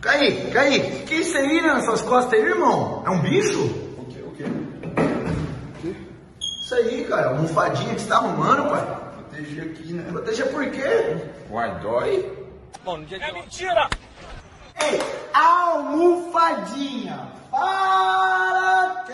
Caí, caí. Que isso aí nas suas costas aí, irmão? É um bicho? O quê? O quê? Isso aí, cara. Almofadinha que você tá arrumando, pai. Proteger aqui, né? Proteger por quê? Uai, dói? Ei, almofadinha. Para que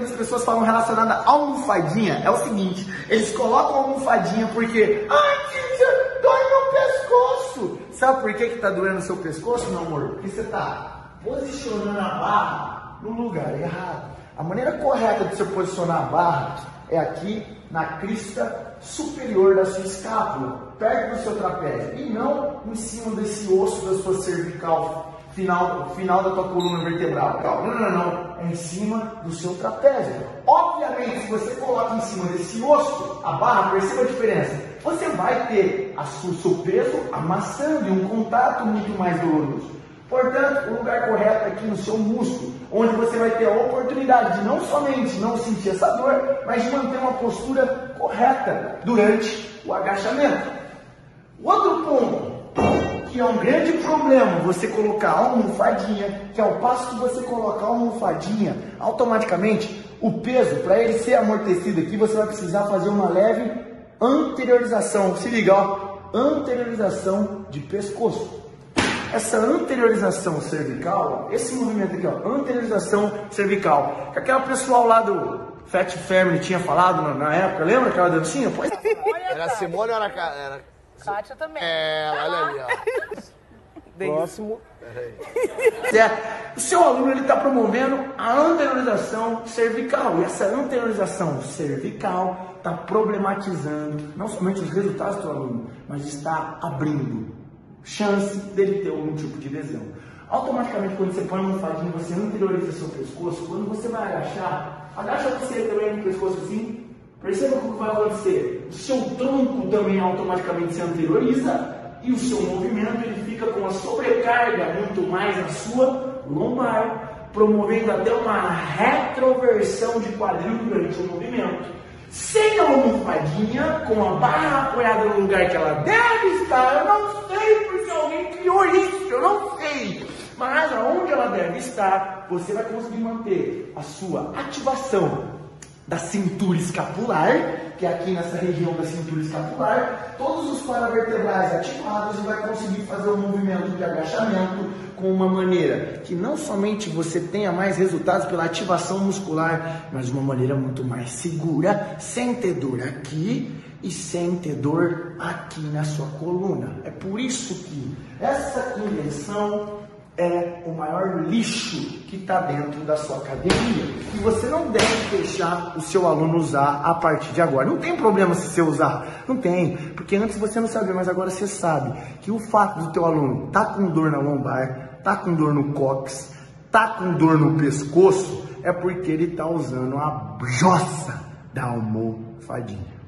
quando as pessoas falam relacionada à almofadinha. É o seguinte, eles colocam a almofadinha porque... Ai, teacher, dói meu pescoço. Sabe por que que tá doendo o seu pescoço, meu amor? Porque você tá posicionando a barra no lugar errado. A maneira correta de você posicionar a barra é aqui na crista superior da sua escápula, perto do seu trapézio, e não em cima desse osso da sua cervical, final, final da tua coluna vertebral. Não, não, não, não. É em cima do seu trapézio. Obviamente, se você coloca em cima desse osso, a barra, perceba a diferença. Você vai ter a o seu peso amassando e um contato muito mais doloroso. Portanto, o lugar correto é aqui no seu músculo, onde você vai ter a oportunidade de não somente não sentir essa dor, mas de manter uma postura correta durante o agachamento. O outro ponto, que é um grande problema, você colocar a almofadinha, que ao passo que você colocar a almofadinha, automaticamente o peso, para ele ser amortecido aqui, você vai precisar fazer uma leve anteriorização. Se liga, ó, anteriorização de pescoço. Essa anteriorização cervical, esse movimento aqui, ó, anteriorização cervical, que aquela pessoal lá do Fat Family tinha falado na, época, lembra aquela dancinha? Pois Era Simone ou era... Era... Kátia também. É, olha ali, ó. Próximo. É, o seu aluno ele está promovendo a anteriorização cervical e essa anteriorização cervical está problematizando não somente os resultados do seu aluno, mas está abrindo chance dele ter algum tipo de lesão. Automaticamente, quando você põe uma almofadinha, você anterioriza seu pescoço. Quando você vai agachar, agacha você também no pescoço assim. Perceba o que vai acontecer. O seu tronco também automaticamente se anterioriza e o seu movimento ele fica com a sobrecarga muito mais na sua lombar, promovendo até uma retroversão de quadril durante o movimento. Sem a almofadinha, com a barra apoiada no lugar que ela deve estar, eu não sei porque alguém criou isso, eu não sei. Mas aonde ela deve estar, você vai conseguir manter a sua ativação da cintura escapular, que é aqui nessa região da cintura escapular, todos os paravertebrais ativados e vai conseguir fazer o movimento de agachamento com uma maneira que não somente você tenha mais resultados pela ativação muscular, mas de uma maneira muito mais segura, sem ter dor aqui e sem ter dor aqui na sua coluna. É por isso que essa invenção é o maior lixo que está dentro da sua academia. E você não deve deixar o seu aluno usar a partir de agora. Não tem problema se você usar, não tem, porque antes você não sabia, mas agora você sabe que o fato do teu aluno tá com dor na lombar, tá com dor no cóccix, tá com dor no pescoço, é porque ele está usando a jossa da almofadinha.